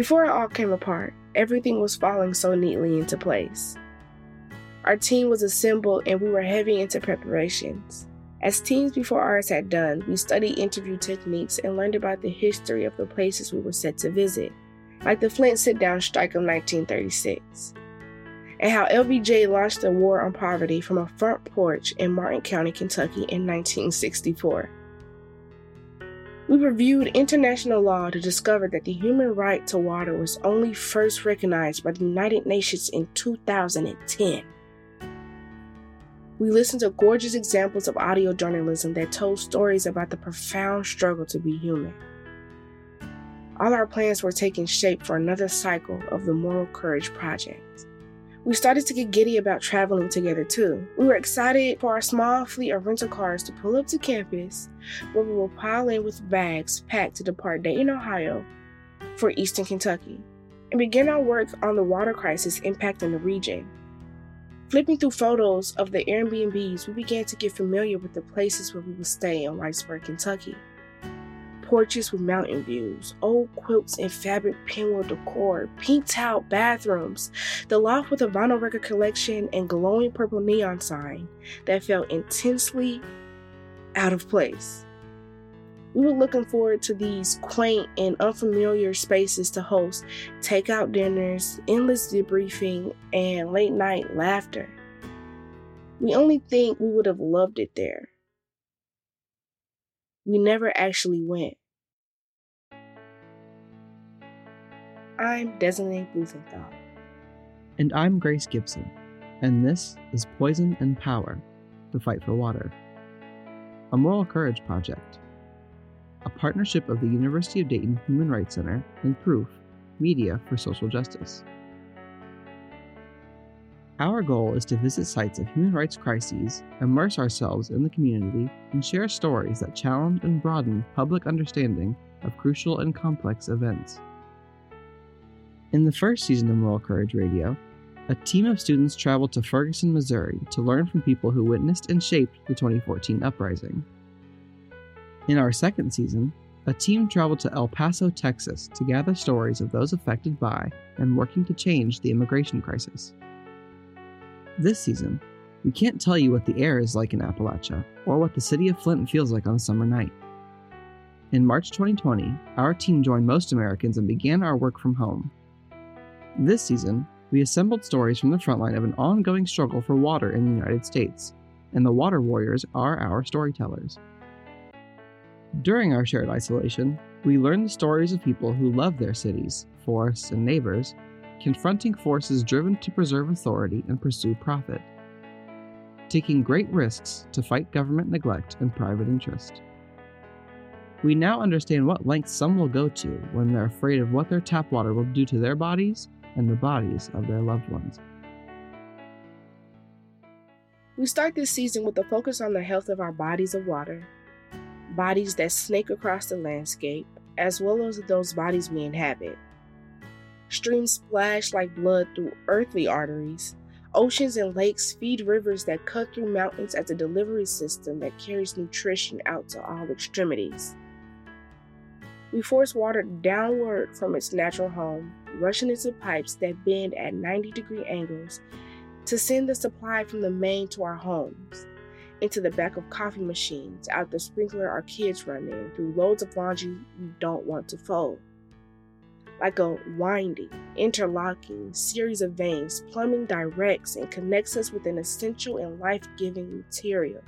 Before it all came apart, everything was falling so neatly into place. Our team was assembled and we were heavy into preparations. As teams before ours had done, we studied interview techniques and learned about the history of the places we were set to visit, like the Flint sit down strike of 1936, and how LBJ launched the war on poverty from a front porch in Martin County, Kentucky in 1964. We reviewed international law to discover that the human right to water was only first recognized by the United Nations in 2010. We listened to gorgeous examples of audio journalism that told stories about the profound struggle to be human. All our plans were taking shape for another cycle of the Moral Courage Project. We started to get giddy about traveling together too. We were excited for our small fleet of rental cars to pull up to campus, where we will pile in with bags packed to depart Dayton, Ohio for Eastern Kentucky, and begin our work on the water crisis impacting the region. Flipping through photos of the Airbnbs, we began to get familiar with the places where we would stay in Whitesburg, Kentucky. Porches with mountain views, old quilts and fabric pinwheel decor, pink tiled bathrooms, the loft with a vinyl record collection and glowing purple neon sign that felt intensely out of place. We were looking forward to these quaint and unfamiliar spaces to host takeout dinners, endless debriefing, and late night laughter. We only think we would have loved it there. We never actually went. I'm Designated Blumenthal. And I'm Grace Gibson, and this is Poison and Power The Fight for Water, a moral courage project a partnership of the University of Dayton Human Rights Center and Proof Media for Social Justice. Our goal is to visit sites of human rights crises, immerse ourselves in the community, and share stories that challenge and broaden public understanding of crucial and complex events. In the first season of Moral Courage Radio, a team of students traveled to Ferguson, Missouri to learn from people who witnessed and shaped the 2014 uprising. In our second season, a team traveled to El Paso, Texas to gather stories of those affected by and working to change the immigration crisis. This season, we can't tell you what the air is like in Appalachia or what the city of Flint feels like on a summer night. In March 2020, our team joined most Americans and began our work from home. This season, we assembled stories from the frontline of an ongoing struggle for water in the United States, and the water warriors are our storytellers. During our shared isolation, we learned the stories of people who love their cities, forests, and neighbors, confronting forces driven to preserve authority and pursue profit, taking great risks to fight government neglect and private interest. We now understand what lengths some will go to when they're afraid of what their tap water will do to their bodies and the bodies of their loved ones. We start this season with a focus on the health of our bodies of water bodies that snake across the landscape, as well as those bodies we inhabit. Streams splash like blood through earthly arteries. Oceans and lakes feed rivers that cut through mountains as a delivery system that carries nutrition out to all extremities. We force water downward from its natural home, rushing into pipes that bend at 90 degree angles to send the supply from the main to our homes into the back of coffee machines, out the sprinkler our kids run in, through loads of laundry we don't want to fold. Like a winding, interlocking series of veins, plumbing directs and connects us with an essential and life giving material.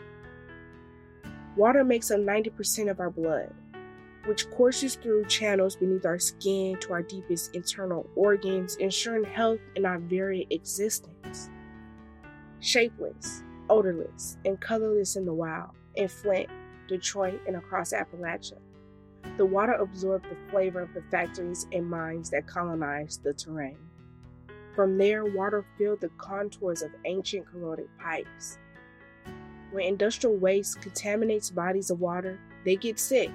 Water makes up 90% of our blood, which courses through channels beneath our skin to our deepest internal organs, ensuring health in our very existence. Shapeless, odorless and colorless in the wild, in Flint, Detroit, and across Appalachia. The water absorbed the flavor of the factories and mines that colonized the terrain. From there, water filled the contours of ancient corroded pipes. When industrial waste contaminates bodies of water, they get sick.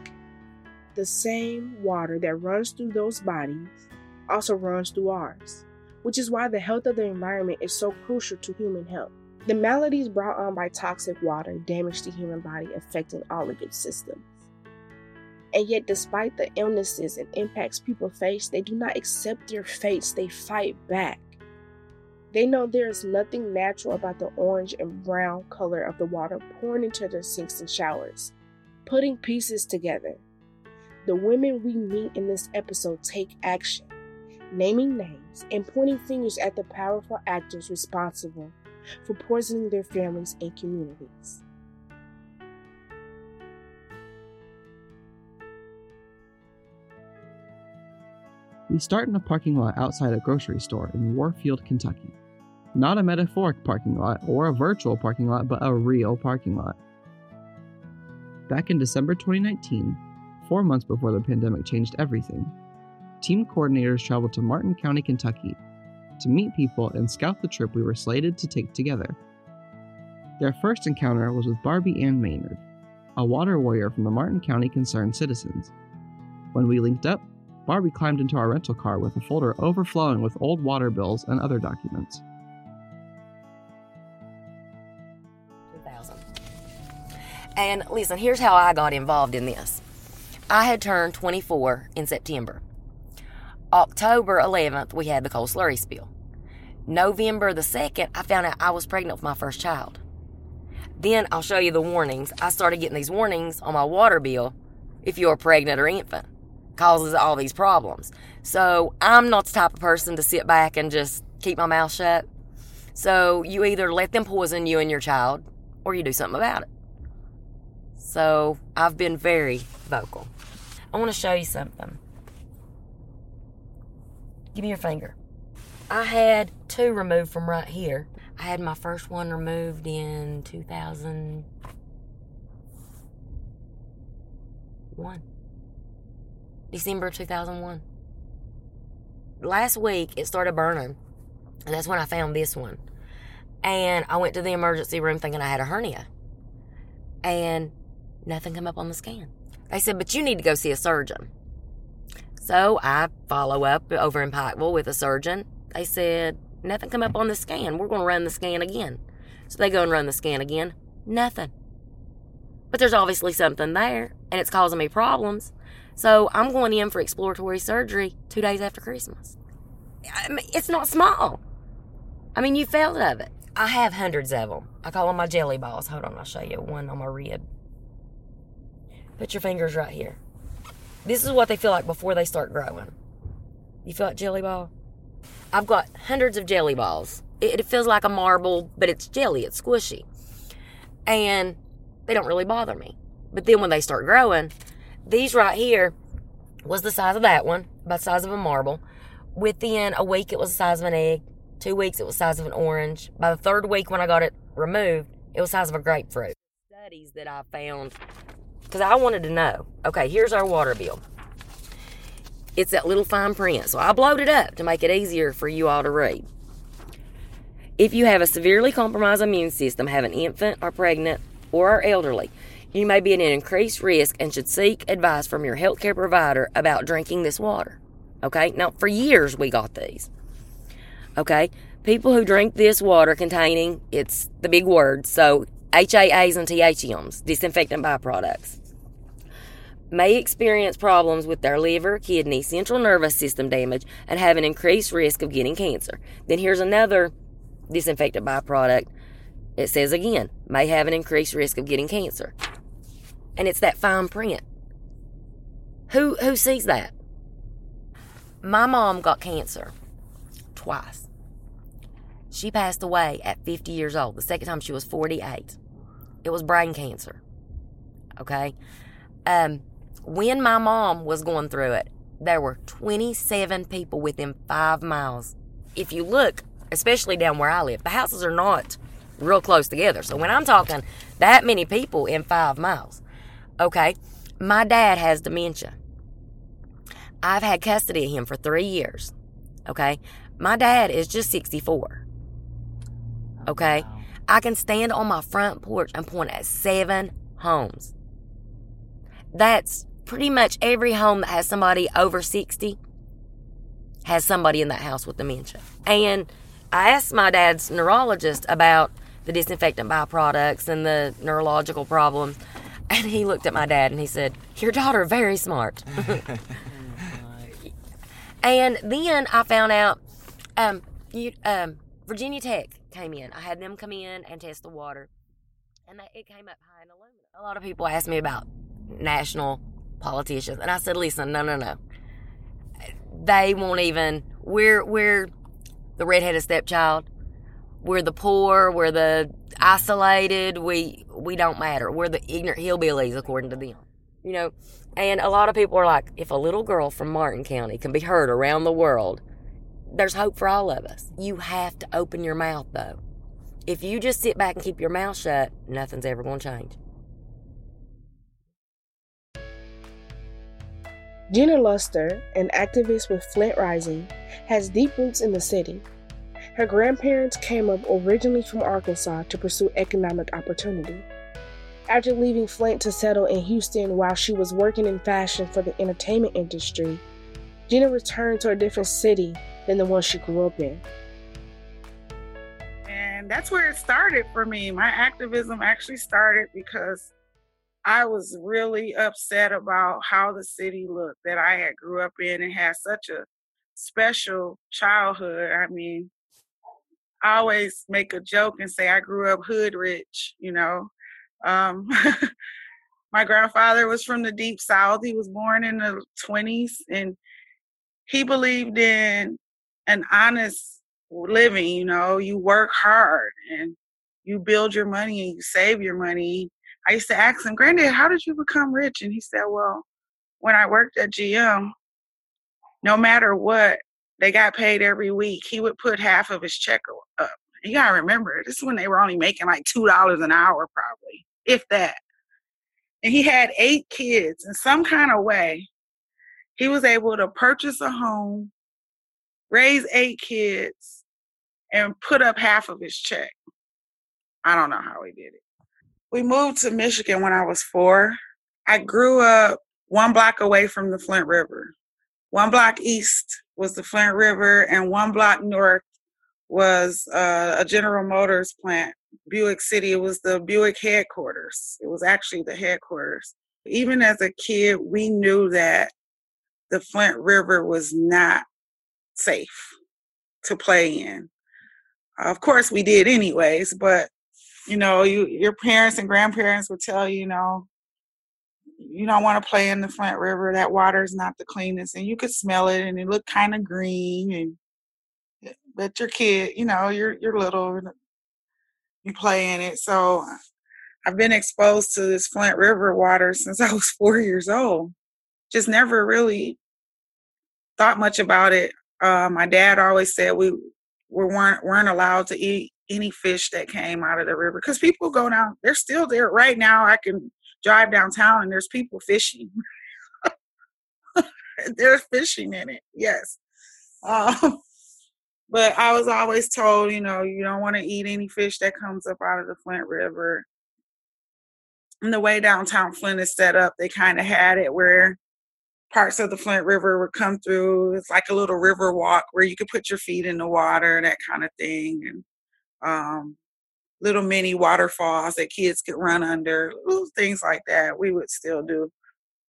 The same water that runs through those bodies also runs through ours, which is why the health of the environment is so crucial to human health. The maladies brought on by toxic water damage the human body, affecting all of its systems. And yet, despite the illnesses and impacts people face, they do not accept their fates, they fight back. They know there is nothing natural about the orange and brown color of the water pouring into their sinks and showers, putting pieces together. The women we meet in this episode take action, naming names and pointing fingers at the powerful actors responsible for poisoning their families and communities. We start in a parking lot outside a grocery store in Warfield, Kentucky. Not a metaphoric parking lot or a virtual parking lot, but a real parking lot. Back in December 2019, four months before the pandemic changed everything, team coordinators traveled to Martin County, Kentucky to meet people and scout the trip we were slated to take together. Their first encounter was with Barbie Ann Maynard, a water warrior from the Martin County Concerned Citizens. When we linked up, Barbie climbed into our rental car with a folder overflowing with old water bills and other documents. 2000. And listen, here's how I got involved in this. I had turned 24 in September. October 11th, we had the coal slurry spill. November the 2nd, I found out I was pregnant with my first child. Then I'll show you the warnings. I started getting these warnings on my water bill if you're pregnant or infant. Causes all these problems. So I'm not the type of person to sit back and just keep my mouth shut. So you either let them poison you and your child or you do something about it. So I've been very vocal. I want to show you something. Give me your finger. I had two removed from right here. I had my first one removed in 2001. December 2001. Last week it started burning. And that's when I found this one. And I went to the emergency room thinking I had a hernia. And nothing come up on the scan. They said, but you need to go see a surgeon. So I follow up over in Pikeville with a surgeon. They said, nothing come up on the scan. We're going to run the scan again. So they go and run the scan again. Nothing. But there's obviously something there, and it's causing me problems. So I'm going in for exploratory surgery two days after Christmas. I mean, it's not small. I mean, you felt of it. I have hundreds of them. I call them my jelly balls. Hold on, I'll show you one on my rib. Put your fingers right here. This is what they feel like before they start growing. You feel like jelly ball? I've got hundreds of jelly balls. It, it feels like a marble, but it's jelly, it's squishy. And they don't really bother me. But then when they start growing, these right here was the size of that one, about the size of a marble. Within a week, it was the size of an egg. Two weeks, it was the size of an orange. By the third week, when I got it removed, it was the size of a grapefruit. Studies that I found because I wanted to know. Okay, here's our water bill. It's that little fine print, so I blowed it up to make it easier for you all to read. If you have a severely compromised immune system, have an infant or pregnant, or are elderly, you may be at an increased risk and should seek advice from your healthcare provider about drinking this water. Okay, now for years we got these. Okay, people who drink this water containing, it's the big word, so HAAs and THMs, disinfectant byproducts, may experience problems with their liver, kidney, central nervous system damage, and have an increased risk of getting cancer. Then here's another disinfectant byproduct. It says again, may have an increased risk of getting cancer. And it's that fine print. Who who sees that? My mom got cancer twice. She passed away at 50 years old. The second time she was 48. It was brain cancer. Okay? Um, when my mom was going through it, there were 27 people within five miles. If you look, especially down where I live, the houses are not real close together. So when I'm talking that many people in five miles, okay, my dad has dementia. I've had custody of him for three years. Okay, my dad is just 64. Okay? I can stand on my front porch and point at seven homes. That's pretty much every home that has somebody over 60 has somebody in that house with dementia. And I asked my dad's neurologist about the disinfectant byproducts and the neurological problems. And he looked at my dad and he said, Your daughter very smart. and then I found out um, you, um, Virginia Tech came in. I had them come in and test the water. And it came up high in aluminum. A lot of people ask me about national politicians. And I said, listen, no, no, no. They won't even, we're, we're the redheaded stepchild. We're the poor. We're the isolated. We, we don't matter. We're the ignorant hillbillies, according to them. You know, and a lot of people are like, if a little girl from Martin County can be heard around the world, there's hope for all of us. You have to open your mouth, though. If you just sit back and keep your mouth shut, nothing's ever going to change. Gina Luster, an activist with Flint Rising, has deep roots in the city. Her grandparents came up originally from Arkansas to pursue economic opportunity. After leaving Flint to settle in Houston while she was working in fashion for the entertainment industry, Gina returned to a different city than the one she grew up in. And that's where it started for me. My activism actually started because I was really upset about how the city looked that I had grew up in and had such a special childhood. I mean, I always make a joke and say I grew up hood rich, you know. Um, my grandfather was from the deep south. He was born in the 20s and he believed in an honest living, you know, you work hard and you build your money and you save your money I used to ask him, Granddad, how did you become rich? And he said, Well, when I worked at GM, no matter what, they got paid every week. He would put half of his check up. You gotta remember, this is when they were only making like two dollars an hour, probably, if that. And he had eight kids. In some kind of way, he was able to purchase a home, raise eight kids, and put up half of his check. I don't know how he did it. We moved to Michigan when I was four. I grew up one block away from the Flint River. One block east was the Flint River, and one block north was uh, a General Motors plant, Buick City. It was the Buick headquarters. It was actually the headquarters. Even as a kid, we knew that the Flint River was not safe to play in. Of course, we did anyways, but you know, you your parents and grandparents would tell you, you know, you don't want to play in the Flint River. That water is not the cleanest, and you could smell it, and it looked kind of green. And but your kid, you know, you're you're little, you play in it. So I've been exposed to this Flint River water since I was four years old. Just never really thought much about it. Uh, my dad always said we we weren't weren't allowed to eat any fish that came out of the river because people go down they're still there. Right now i can drive downtown and there's people fishing. They're fishing in it yes. Um, but i was always told you know you don't want to eat any fish that comes up out of the flint river. And the way downtown flint is set up they kind of had it where parts of the flint river would come through. It's like a little river walk where you could put your feet in the water that kind of thing and um, little mini waterfalls that kids could run under, little things like that. We would still do.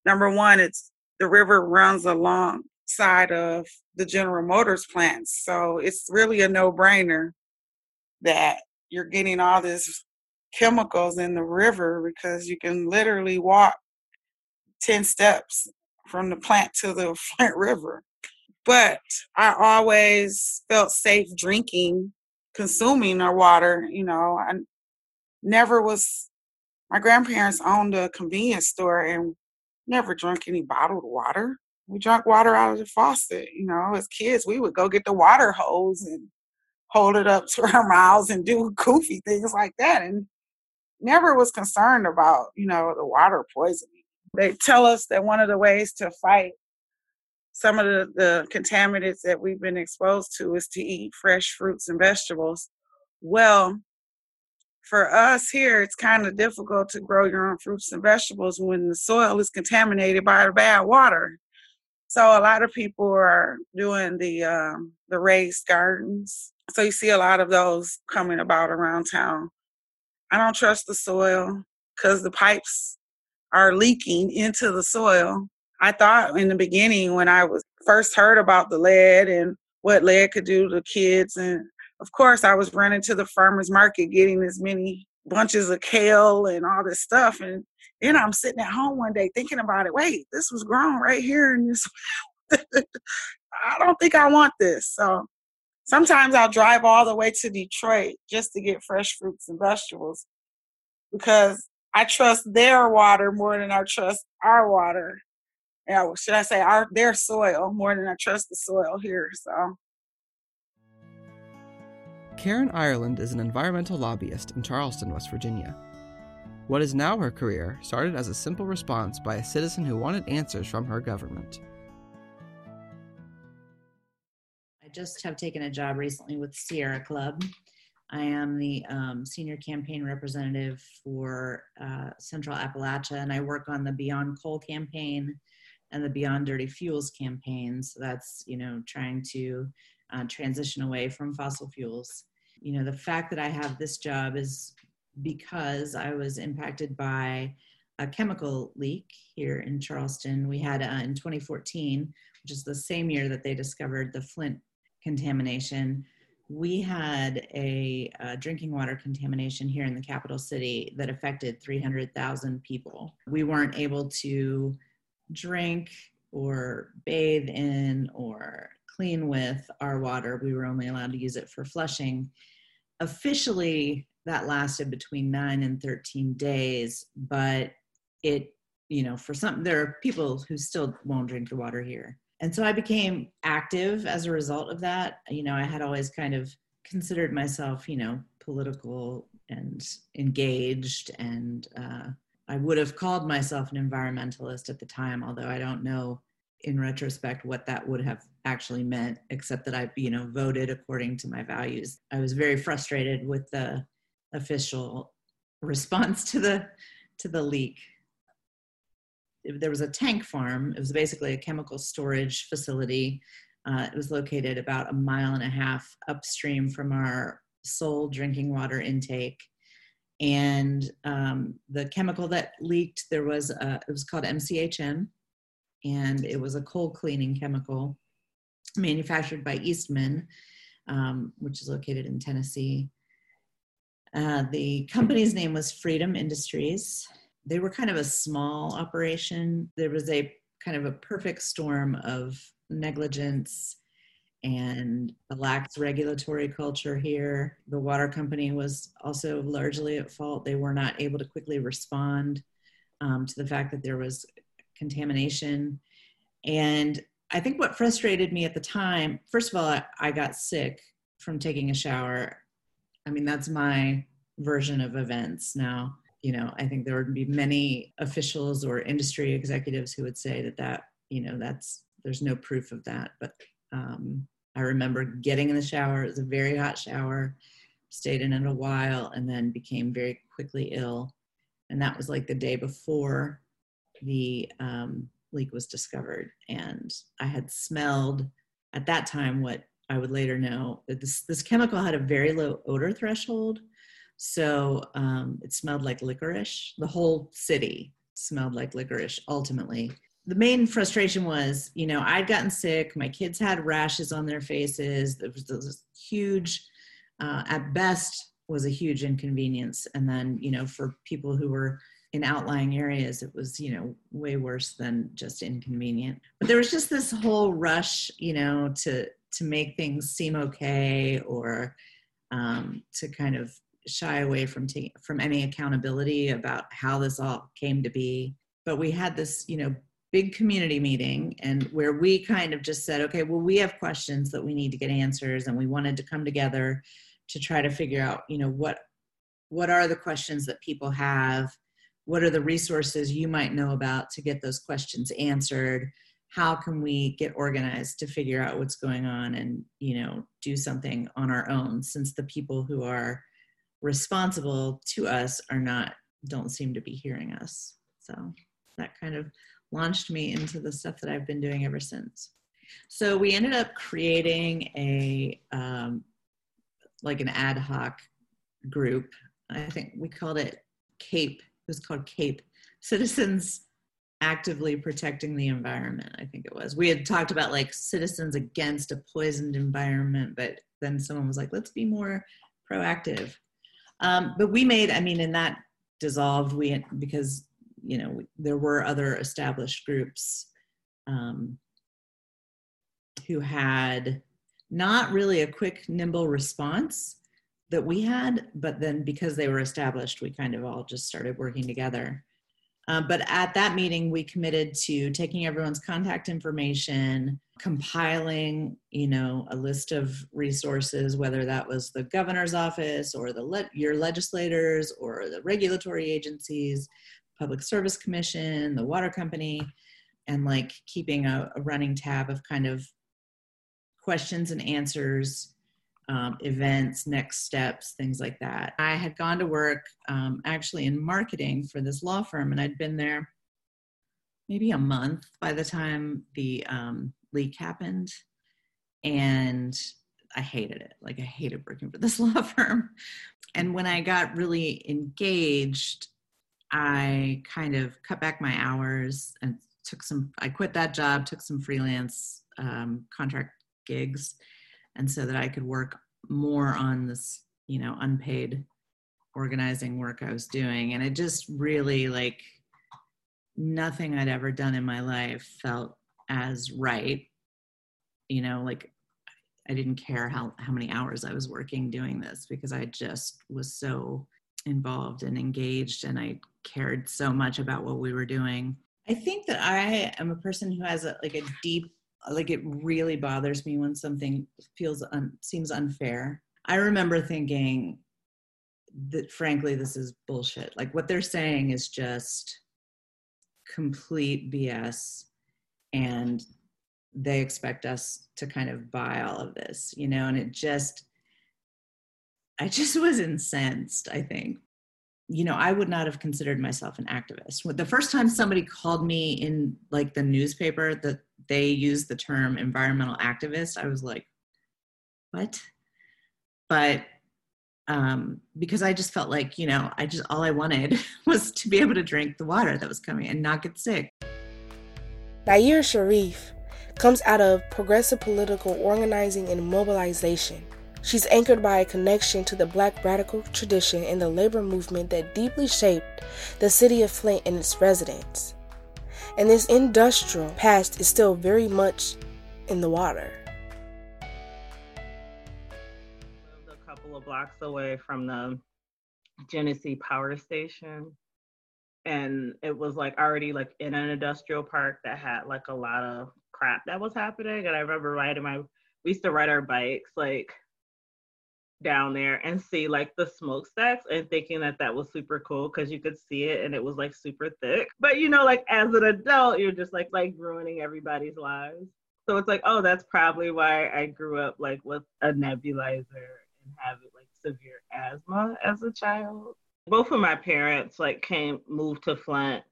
Number one, it's the river runs alongside of the General Motors plants, so it's really a no-brainer that you're getting all this chemicals in the river because you can literally walk 10 steps from the plant to the Flint River. But I always felt safe drinking consuming our water. You know, I never was. My grandparents owned a convenience store and never drank any bottled water. We drank water out of the faucet. You know, as kids, we would go get the water hose and hold it up to our mouths and do goofy things like that, and never was concerned about you know the water poisoning. They tell us that one of the ways to fight some of the, the contaminants that we've been exposed to is to eat fresh fruits and vegetables. Well, for us here, it's kind of difficult to grow your own fruits and vegetables when the soil is contaminated by the bad water. So a lot of people are doing the um, the raised gardens. So you see a lot of those coming about around town. I don't trust the soil because the pipes are leaking into the soil. I thought in the beginning when I was first heard about the lead and what lead could do to kids and of course I was running to the farmers market getting as many bunches of kale and all this stuff and then I'm sitting at home one day thinking about it. Wait, this was grown right here in this I don't think I want this. So sometimes I'll drive all the way to Detroit just to get fresh fruits and vegetables because I trust their water more than I trust our water. Yeah, should I say our their soil more than I trust the soil here. So Karan Ireland is an environmental lobbyist in Charleston, West Virginia. What is now her career started as a simple response by a citizen who wanted answers from her government. I just have taken a job recently with Sierra Club. I am the um, senior campaign representative for uh, Central Appalachia, and I work on the Beyond Coal campaign and the Beyond Dirty Fuels campaign. So that's you know trying to uh, transition away from fossil fuels. You know the fact that I have this job is because I was impacted by a chemical leak here in Charleston. We had uh, in 2014, which is the same year that they discovered the Flint contamination. We had a, a, drinking water contamination here in the capital city that affected 300,000 people. We weren't able to drink or bathe in or clean with our water. We were only allowed to use it for flushing. Officially, that lasted between nine and 13 days, but it, you know, for some, there are people who still won't drink the water here and so I became active as a result of that. You know, I had always kind of considered myself, you know, political and engaged, and uh, I would have called myself an environmentalist at the time, although I don't know in retrospect what that would have actually meant, except that I, you know, voted according to my values. I was very frustrated with the official response to the to the leak there was a tank farm. It was basically a chemical storage facility. Uh, it was located about a mile and a half upstream from our sole drinking water intake. And um, the chemical that leaked, there was a, it was called MCHM, and it was a coal cleaning chemical manufactured by Eastman, um, which is located in Tennessee. Uh, the company's name was Freedom Industries, they were kind of a small operation. There was a kind of a perfect storm of negligence and a lax regulatory culture here. The water company was also largely at fault. They were not able to quickly respond um, to the fact that there was contamination. And I think what frustrated me at the time, first of all, I, I got sick from taking a shower. I mean, that's my version of events now you know i think there would be many officials or industry executives who would say that that you know that's there's no proof of that but um, i remember getting in the shower it was a very hot shower stayed in it a while and then became very quickly ill and that was like the day before the um, leak was discovered and i had smelled at that time what i would later know that this, this chemical had a very low odor threshold so um, it smelled like licorice. The whole city smelled like licorice ultimately. The main frustration was, you know, I'd gotten sick. My kids had rashes on their faces. There was this huge, uh, at best, was a huge inconvenience. And then, you know, for people who were in outlying areas, it was, you know, way worse than just inconvenient. But there was just this whole rush, you know, to to make things seem okay or um, to kind of shy away from from any accountability about how this all came to be. But we had this, you know, big community meeting and where we kind of just said, okay, well, we have questions that we need to get answers, and we wanted to come together to try to figure out, you know, what what are the questions that people have, what are the resources you might know about to get those questions answered? How can we get organized to figure out what's going on and you know do something on our own since the people who are responsible to us are not don't seem to be hearing us? So that kind of launched me into the stuff that i've been doing ever since. So we ended up creating a um, like an ad hoc group. I think we called it cape it was called cape citizens actively protecting the environment i think it was. We had talked about like citizens against a poisoned environment but then someone was like let's be more proactive. Um, but we made i mean in that dissolved we because you know there were other established groups um, who had not really a quick nimble response that we had but then because they were established we kind of all just started working together. Uh, but at that meeting, we committed to taking everyone's contact information, compiling, you know, a list of resources, whether that was the governor's office or the le- your legislators or the regulatory agencies, public service commission, the water company, and like keeping a, a running tab of kind of questions and answers um, events, next steps, things like that. I had gone to work um, actually in marketing for this law firm, and I'd been there maybe a month by the time the um, leak happened. And I hated it. Like, I hated working for this law firm. And when I got really engaged, I kind of cut back my hours and took some, I quit that job, took some freelance um, contract gigs and so that I could work more on this, you know, unpaid organizing work I was doing. And it just really like nothing I'd ever done in my life felt as right. You know, like I didn't care how, how many hours I was working doing this because I just was so involved and engaged and I cared so much about what we were doing. I think that I am a person who has a, like a deep like it really bothers me when something feels un, seems unfair i remember thinking that frankly this is bullshit like what they're saying is just complete bs and they expect us to kind of buy all of this you know and it just i just was incensed i think you know, I would not have considered myself an activist. The first time somebody called me in like the newspaper that they used the term environmental activist, I was like, what? But um, because I just felt like, you know, I just all I wanted was to be able to drink the water that was coming and not get sick. Nayyirah Shariff comes out of progressive political organizing and mobilization. She's anchored by a connection to the black radical tradition and the labor movement that deeply shaped the city of Flint and its residents. And this industrial past is still very much in the water. Lived a couple of blocks away from the Genesee Power Station. And it was like already like in an industrial park that had like a lot of crap that was happening. And I remember riding my, we used to ride our bikes like down there and see like the smokestacks and thinking that that was super cool because you could see it and it was like super thick. But you know, like as an adult, you're just like like ruining everybody's lives. So it's like, oh, that's probably why I grew up like with a nebulizer and having like severe asthma as a child. Both of my parents like came moved to Flint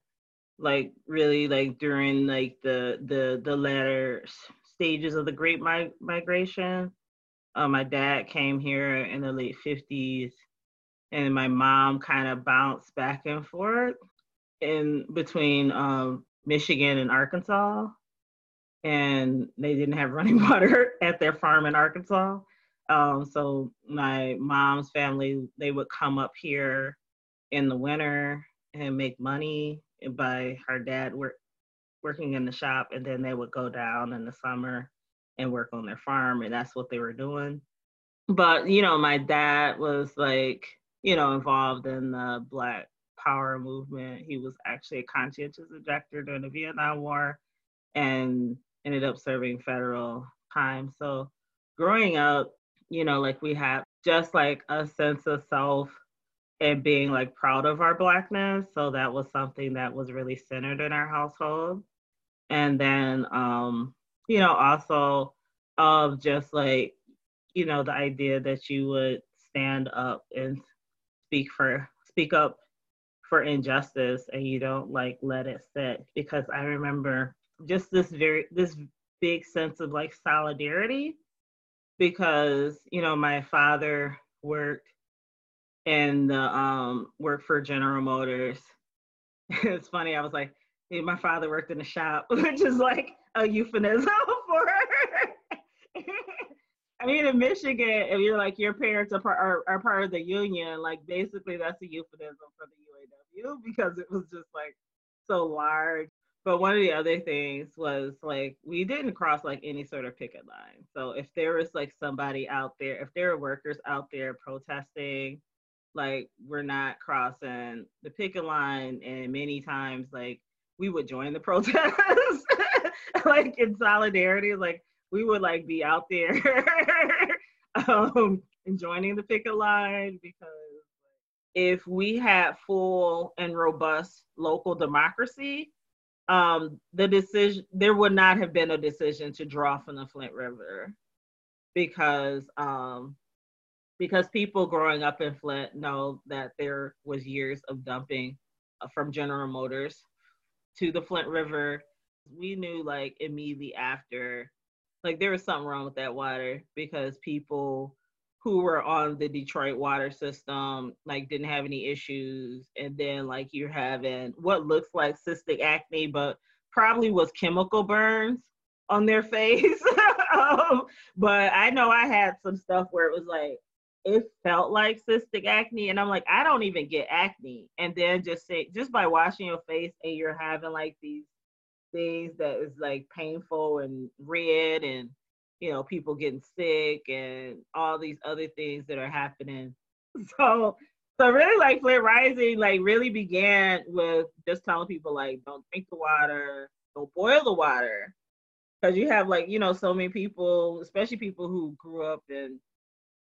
like really like during like the the the latter stages of the Great mi- Migration uh, my dad came here in the late 50s, and my mom kind of bounced back and forth in between um, Michigan and Arkansas. And they didn't have running water at their farm in Arkansas. Um, so my mom's family, they would come up here in the winter and make money by her dad work, working in the shop, and then they would go down in the summer and work on their farm and that's what they were doing. But you know my dad was like you know involved in the black power movement. He was actually a conscientious objector during the vietnam war and ended up serving federal time. So growing up you know like we had just like a sense of self and being like proud of our blackness. So that was something that was really centered in our household. And then um you know, also of just like, you know, the idea that you would stand up and speak for speak up for injustice and you don't like let it sit because I remember just this very this big sense of like solidarity because you know my father worked and the um worked for General Motors it's funny. I was like, my father worked in a shop, which is like a euphemism for. I mean, in Michigan, if you're like your parents are part, are, are part of the union, like basically that's a euphemism for the UAW because it was just like so large. But one of the other things was like we didn't cross like any sort of picket line. So if there was like somebody out there, if there were workers out there protesting, like we're not crossing the picket line. And many times, like we would join the protest, like in solidarity. Like we would like be out there um, and joining the picket line because if we had full and robust local democracy, um, the decision there would not have been a decision to draw from the Flint River because um, because people growing up in Flint know that there was years of dumping uh, from General Motors to the Flint River. We knew like immediately after, like there was something wrong with that water because people who were on the Detroit water system like didn't have any issues. And then like you're having what looks like cystic acne but probably was chemical burns on their face. Um, but I know I had some stuff where it was like it felt like cystic acne and I'm like I don't even get acne. And then just say just by washing your face and you're having like these things that is like painful and red and you know, people getting sick and all these other things that are happening. So so really like Flint Rising like really began with just telling people like don't drink the water, don't boil the water. Cause you have like, you know, so many people, especially people who grew up in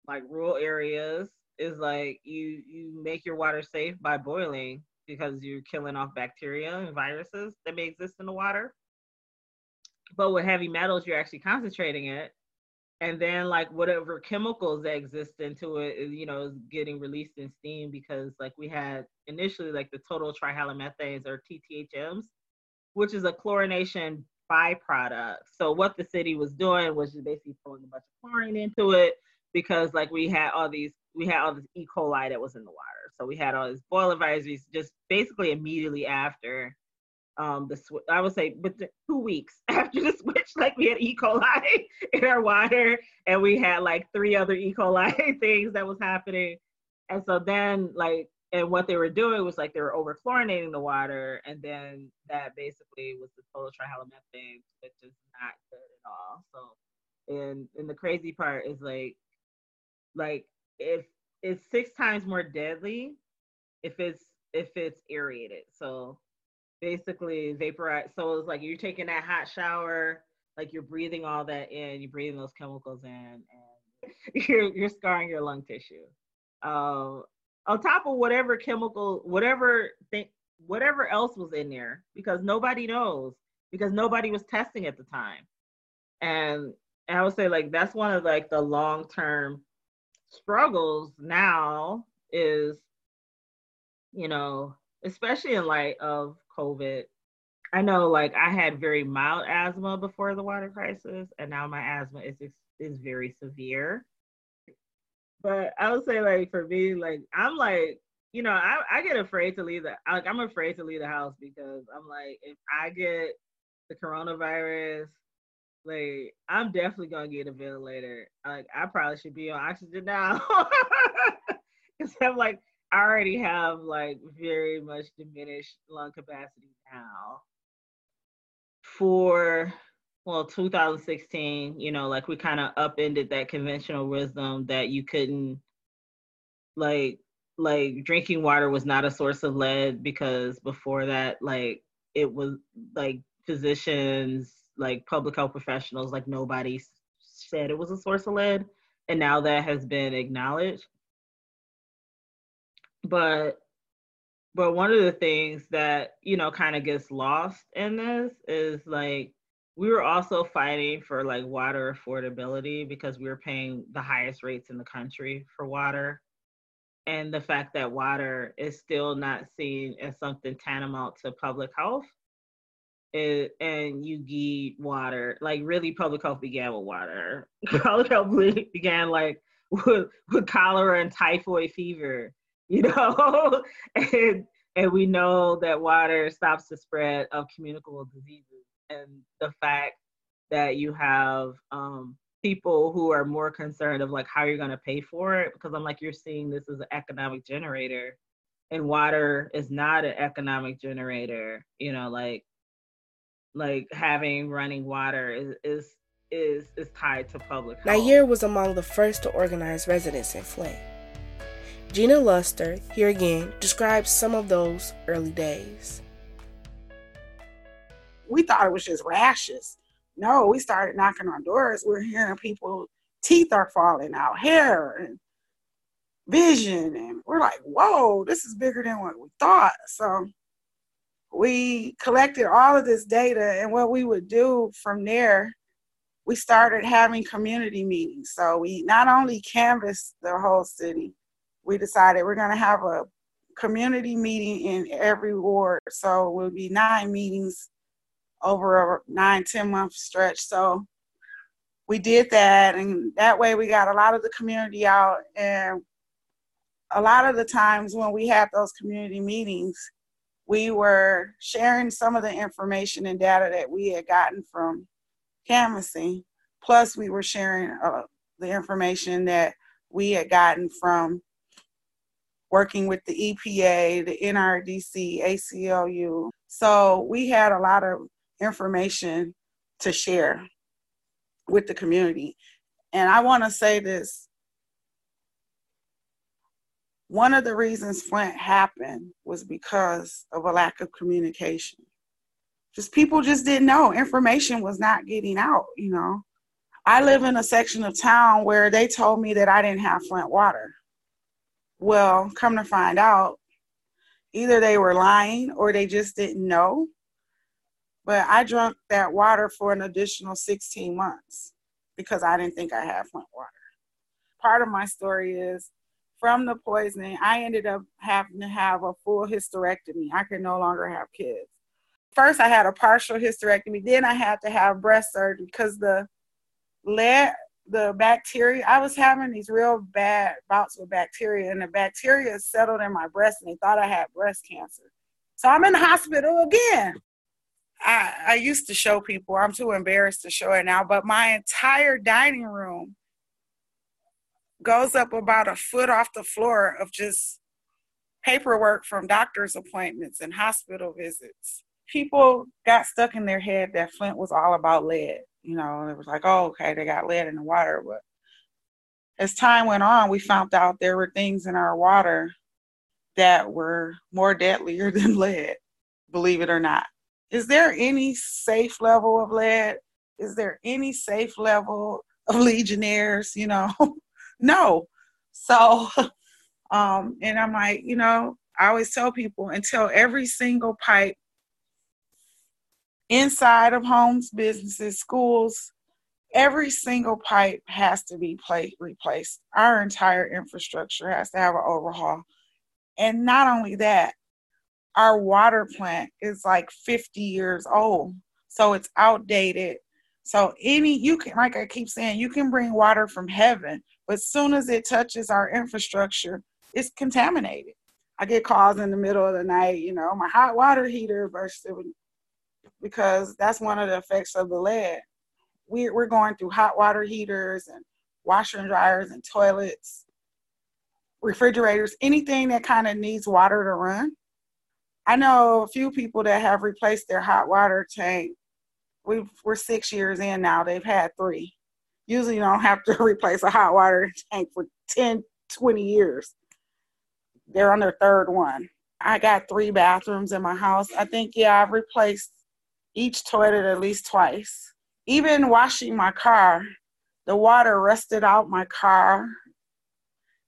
like rural areas, is like you you make your water safe by boiling because you're killing off bacteria and viruses that may exist in the water. But with heavy metals you're actually concentrating it. And then like whatever chemicals that exist into it you know is getting released in steam because like we had initially like the total trihalomethanes or tthms which is a chlorination byproduct. So what the city was doing was just basically throwing a bunch of chlorine into it because like we had all these we had all this e. coli that was in the water so we had all these boil advisories just basically immediately after um the switch. I would say but two weeks after the switch, like we had E. coli in our water and we had like three other E. coli things that was happening. And so then like and what they were doing was like they were over chlorinating the water and then that basically was the total trihalomethanes, which is not good at all. So and and the crazy part is like like if it's six times more deadly if it's if it's aerated. So basically vaporize. So it's like you're taking that hot shower, like you're breathing all that in, you're breathing those chemicals in, and you're you're scarring your lung tissue. Um, on top of whatever chemical, whatever thing, whatever else was in there, because nobody knows, because nobody was testing at the time, and, and I would say like that's one of like the long term struggles now is, you know, especially in light of COVID. I know, like, I had very mild asthma before the water crisis, and now my asthma is is very severe. But I would say, like, for me, like, I'm like, you know, I, I get afraid to leave the like I'm afraid to leave the house because I'm like, if I get the coronavirus, like I'm definitely gonna get a ventilator. Like I probably should be on oxygen now. Cause I'm like, I already have like very much diminished lung capacity now. For well, 2016, you know, like we kind of upended that conventional wisdom that you couldn't like like drinking water was not a source of lead because before that like it was like physicians like public health professionals like nobody said it was a source of lead and now that has been acknowledged. But but one of the things that you know kind of gets lost in this is like we were also fighting for like water affordability because we were paying the highest rates in the country for water. And the fact that water is still not seen as something tantamount to public health it, and you get water. Like really public health began with water. Public health began like with, with cholera and typhoid fever you know? And and we know that water stops the spread of communicable diseases and the fact that you have um, people who are more concerned of like how you're going to pay for it because i'm like you're seeing this as an economic generator and water is not an economic generator you know like like having running water is is is, is tied to public health. Nayyirah was among the first to organize residents in Flint. Gina Luster, here again, describes some of those early days. We thought it was just rashes. No, we started knocking on doors. We're hearing people teeth are falling out, hair and vision, and we're like, whoa, this is bigger than what we thought. So we collected all of this data, and what we would do from there, we started having community meetings. So we not only canvassed the whole city, we decided we're going to have a community meeting in every ward. So it will be nine meetings over a nine ten month stretch. So we did that, and that way we got a lot of the community out. And a lot of the times when we had those community meetings, we were sharing some of the information and data that we had gotten from canvassing. Plus, we were sharing uh, the information that we had gotten from working with the EPA, the NRDC, ACLU. So we had a lot of information to share with the community. And I want to say this one of the reasons Flint happened was because of a lack of communication. Just people just didn't know. Information was not getting out, you know. I live in a section of town where they told me that I didn't have Flint water. Well, come to find out, either they were lying or they just didn't know. But I drank that water for an additional 16 months because I didn't think I had Flint water. Part of my story is from the poisoning, I ended up having to have a full hysterectomy. I could no longer have kids. First, I had a partial hysterectomy. Then I had to have breast surgery because the lead the bacteria, I was having these real bad bouts with bacteria, and the bacteria settled in my breast, and they thought I had breast cancer. So I'm in the hospital again. I, I used to show people, I'm too embarrassed to show it now, but my entire dining room goes up about a foot off the floor of just paperwork from doctor's appointments and hospital visits. People got stuck in their head that Flint was all about lead you know, it was like, oh, okay, they got lead in the water. But as time went on, we found out there were things in our water that were more deadlier than lead, believe it or not. Is there any safe level of lead? Is there any safe level of legionnaires? You know, no. So, um, and I'm like, you know, I always tell people until every single pipe inside of homes, businesses, schools, every single pipe has to be play, replaced. Our entire infrastructure has to have an overhaul. And not only that, our water plant is like 50 years old. So it's outdated. So any you can like I keep saying, you can bring water from heaven, but as soon as it touches our infrastructure, it's contaminated. I get calls in the middle of the night, you know, my hot water heater bursted because that's one of the effects of the lead. We're, we're going through hot water heaters and washer and dryers and toilets, refrigerators, anything that kind of needs water to run. I know a few people that have replaced their hot water tank. We are six years in now, they've had three. Usually, you don't have to replace a hot water tank for 10, 20 years. They're on their third one. I got three bathrooms in my house. I think, yeah, I've replaced each toilet at least twice. Even washing my car, the water rusted out my car.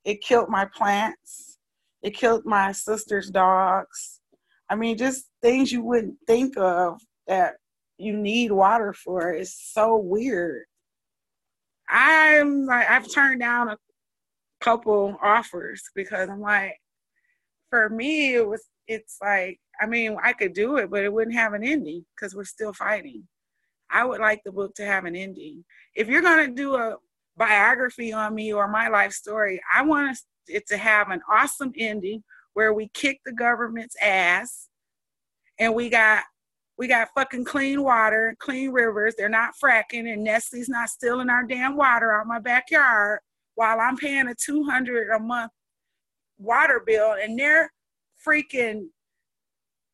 It killed my plants. It killed my sister's dogs. I mean, just things you wouldn't think of that you need water for. It's so weird. I'm like, I've turned down a couple offers because I'm like, for me, it was, it's like, I mean, I could do it, but it wouldn't have an ending because we're still fighting. I would like the book to have an ending. If you're going to do a biography on me or my life story, I want it to have an awesome ending where we kick the government's ass and we got we got fucking clean water, clean rivers. They're not fracking, and Nestle's not stealing our damn water out my backyard while I'm paying a 200 a month water bill, and they're freaking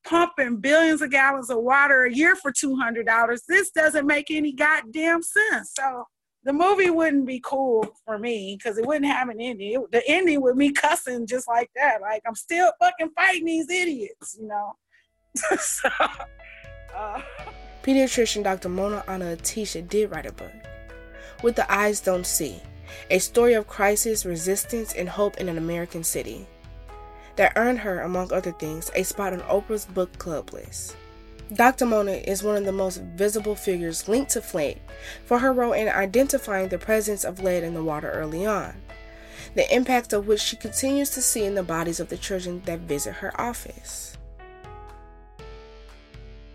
pumping billions of gallons of water a year for $200. This doesn't make any goddamn sense. So the movie wouldn't be cool for me because it wouldn't have an ending. It, the ending with me cussing just like that. Like I'm still fucking fighting these idiots, you know. so, Pediatrician Dr. Mona Hanna-Attisha did write a book, What the Eyes Don't See, a story of crisis, resistance, and hope in an American city that earned her, among other things, a spot on Oprah's book club list. Dr. Mona is one of the most visible figures linked to Flint for her role in identifying the presence of lead in the water early on, the impact of which she continues to see in the bodies of the children that visit her office.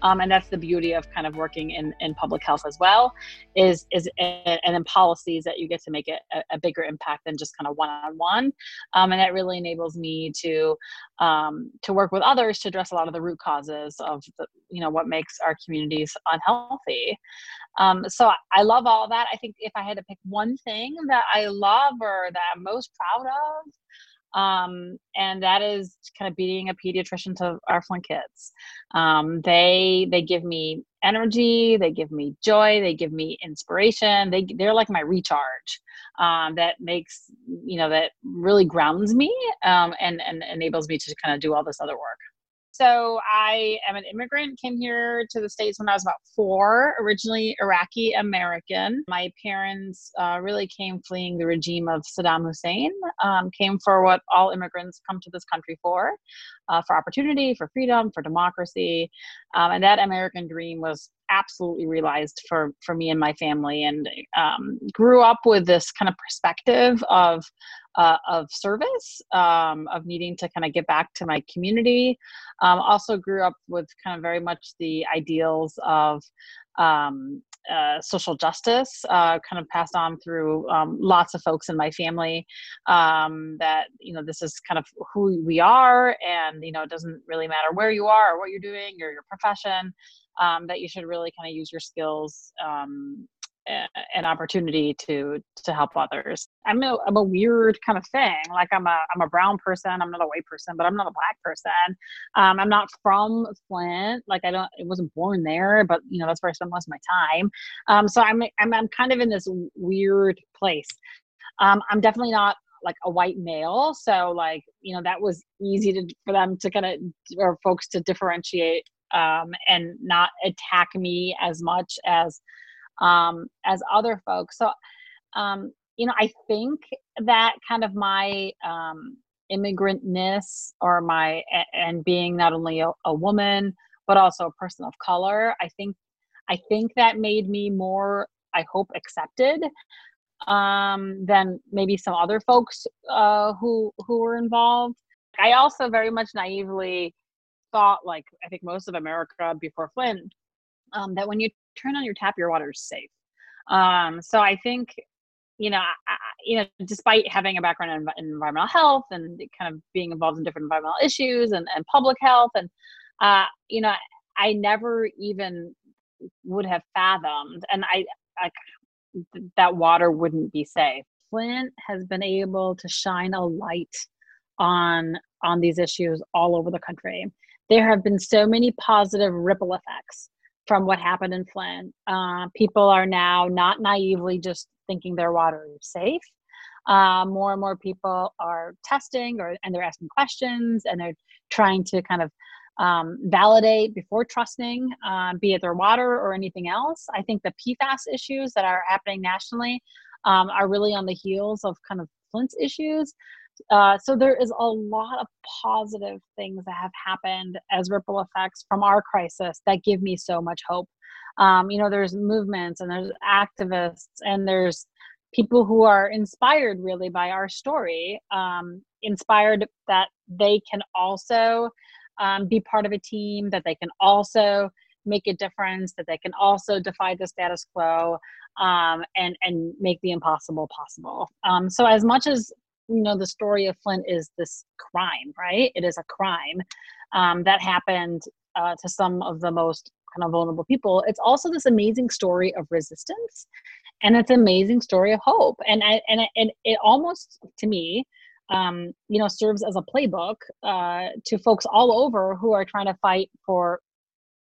Um, and that's the beauty of kind of working in, in public health as well is is and in policies that you get to make a, a bigger impact than just kind of one-on-one um, and that really enables me to um, to work with others to address a lot of the root causes of the, you know what makes our communities unhealthy um, so I love all that. I think if I had to pick one thing that I love or that I'm most proud of, um, and that is kind of being a pediatrician to our Flint kids. Um, they they give me energy, they give me joy, they give me inspiration. They they're like my recharge. Um, that makes you know that really grounds me um, and and enables me to kind of do all this other work. So I am an immigrant, came here to the States when I was about four, originally Iraqi American. My parents uh, really came fleeing the regime of Saddam Hussein, um, came for what all immigrants come to this country for, uh, for opportunity, for freedom, for democracy. Um, and that American dream was absolutely realized for, for me and my family and um, grew up with this kind of perspective of uh, of service, um, of needing to kind of get back to my community. Um, also grew up with kind of very much the ideals of um, uh, social justice, uh, kind of passed on through um, lots of folks in my family. Um, that you know, this is kind of who we are, and you know, it doesn't really matter where you are or what you're doing or your profession. Um, that you should really kind of use your skills um, an opportunity to to help others. I'm a, I'm a weird kind of thing. Like I'm a I'm a brown person. I'm not a white person, but I'm not a black person. Um, I'm not from Flint. Like I don't. I wasn't born there, but you know that's where I spend most of my time. Um, so I'm I'm I'm kind of in this weird place. Um, I'm definitely not like a white male. So like you know that was easy to for them to kind of or folks to differentiate um, and not attack me as much as um, as other folks. So, um, you know, I think that kind of my um, immigrantness or my and being not only a, a woman but also a person of color, I think I think that made me more, I hope, accepted um, than maybe some other folks uh, who who were involved. I also very much naively thought, like I think most of America before Flint, um, that when you turn on your tap, your water is safe. Um, so I think, you know, I, you know, despite having a background in, in, environmental health and kind of being involved in different environmental issues and, and public health, and uh, you know, I never even would have fathomed, and I, I that water wouldn't be safe. Flint has been able to shine a light on on these issues all over the country. There have been so many positive ripple effects from what happened in Flint. Uh, people are now not naively just thinking their water is safe. Uh, more and more people are testing or and they're asking questions and they're trying to kind of um, validate before trusting, uh, be it their water or anything else. I think the PFAS issues that are happening nationally um, are really on the heels of kind of Flint's issues. Uh, so there is a lot of positive things that have happened as ripple effects from our crisis that give me so much hope. Um, you know, there's movements and there's activists and there's people who are inspired really by our story, um, inspired that they can also um, be part of a team, that they can also make a difference, that they can also defy the status quo um, and and make the impossible possible. Um, so as much as you know the story of Flint is this crime, right? It is a crime um, that happened uh, to some of the most kind of vulnerable people. It's also this amazing story of resistance, and it's an amazing story of hope. And I, and and it almost to me, um, you know, serves as a playbook uh, to folks all over who are trying to fight for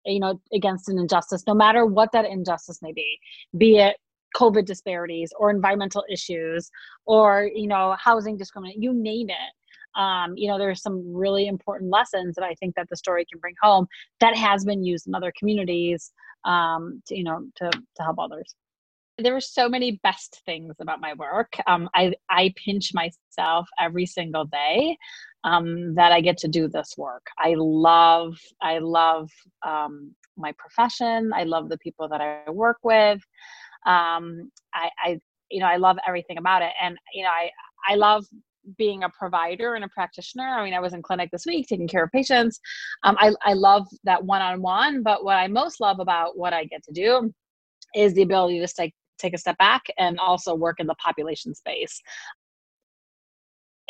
you know against an injustice no matter what that injustice may be be it covid disparities or environmental issues or you know housing discrimination you name it. Um, you know there's some really important lessons that i think that the story can bring home that has been used in other communities um, to you know to, to help others. There are so many best things about my work. Um, I, I pinch myself every single day um, that i get to do this work. I love i love um, my profession. I love the people that i work with um, I, I you know i love everything about it and you know i i love being a provider and a practitioner i mean i was in clinic this week taking care of patients um, I, I love that one-on-one but what i most love about what i get to do is the ability to take take a step back and also work in the population space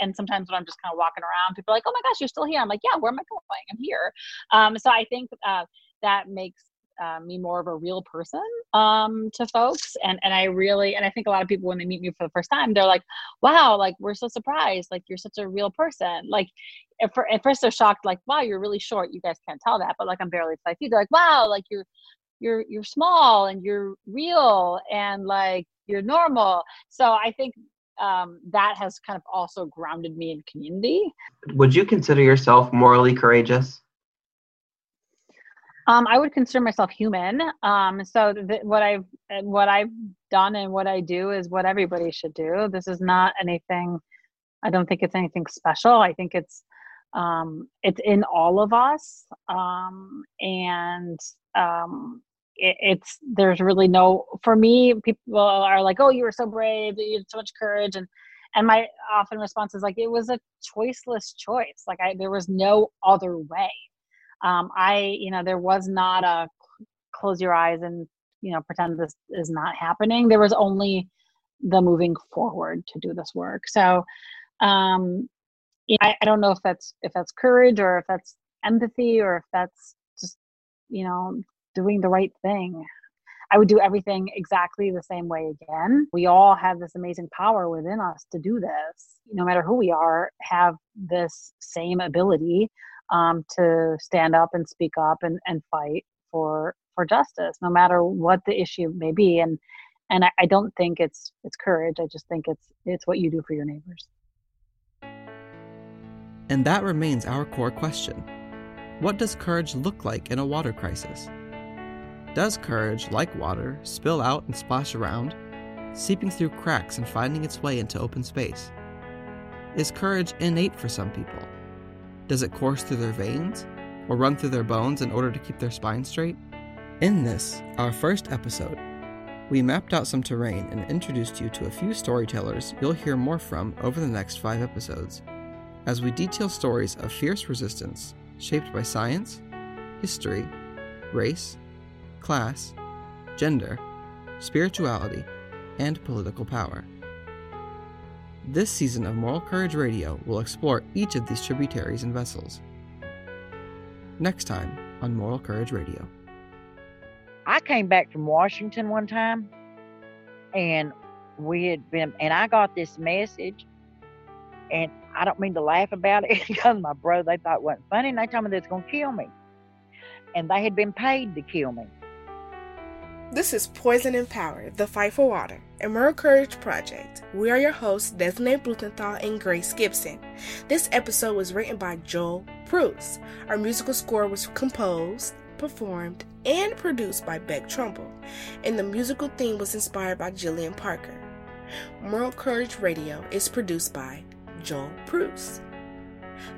and sometimes when I'm just kind of walking around, people are like, "Oh my gosh, you're still here!" I'm like, "Yeah, where am I going? I'm here." Um, so I think uh, that makes uh, me more of a real person um, to folks. And and i really and i think a lot of people when they meet me for the first time they're like wow like we're so surprised. Like you're such a real person. Like at, for, at first they're shocked like wow you're really short. You guys can't tell that. But like i'm barely five feet. They're like wow like you're you're you're small and you're real and like you're normal. So i think um, that has kind of also grounded me in community. Would you consider yourself morally courageous um, I would consider myself human. Um, so th- what I've what I've done and what I do is what everybody should do. This is not anything. I don't think it's anything special. I think it's um, it's in all of us, um, and um, it, it's there's really no. For me, people are like, "Oh, you were so brave. You had so much courage," and and my often response is like, "It was a choiceless choice. Like I, there was no other way." Um, I, you know, there was not a close your eyes and, you know, pretend this is not happening. There was only the moving forward to do this work. So, um, I, I don't know if that's if that's courage or if that's empathy or if that's just, you know, doing the right thing. I would do everything exactly the same way again. We all have this amazing power within us to do this. No matter who we are, have this same ability um, to stand up and speak up and, and fight for for justice, no matter what the issue may be. And and I, I don't think it's it's courage. I just think it's it's what you do for your neighbors. And that remains our core question. What does courage look like in a water crisis? Does courage, like water, spill out and splash around, seeping through cracks and finding its way into open space? Is courage innate for some people? Does it course through their veins or run through their bones in order to keep their spine straight? In this, our first episode, we mapped out some terrain and introduced you to a few storytellers you'll hear more from over the next five episodes, as we detail stories of fierce resistance shaped by science, history, race, class, gender, spirituality, and political power. This season of Moral Courage Radio will explore each of these tributaries and vessels. Next time on Moral Courage Radio. I came back from Washington one time and we had been, and I got this message, and I don't mean to laugh about it because my brother, they thought it wasn't funny, and they told me was going to kill me. And they had been paid to kill me. This is Poison and Power, the Fight for Water, a Moral Courage project. We are your hosts, Desiree Blumenthal and Grace Gibson. This episode was written by Joel Bruce. Our musical score was composed, performed, and produced by Beck Trumbull, and the musical theme was inspired by Jillian Parker. Moral Courage Radio is produced by Joel Bruce.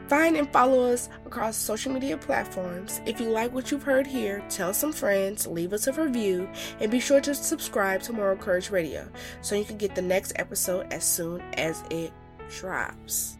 Find and follow us across social media platforms. If you like what you've heard here, tell some friends, leave us a review, and be sure to subscribe to Moral Courage Radio so you can get the next episode as soon as it drops.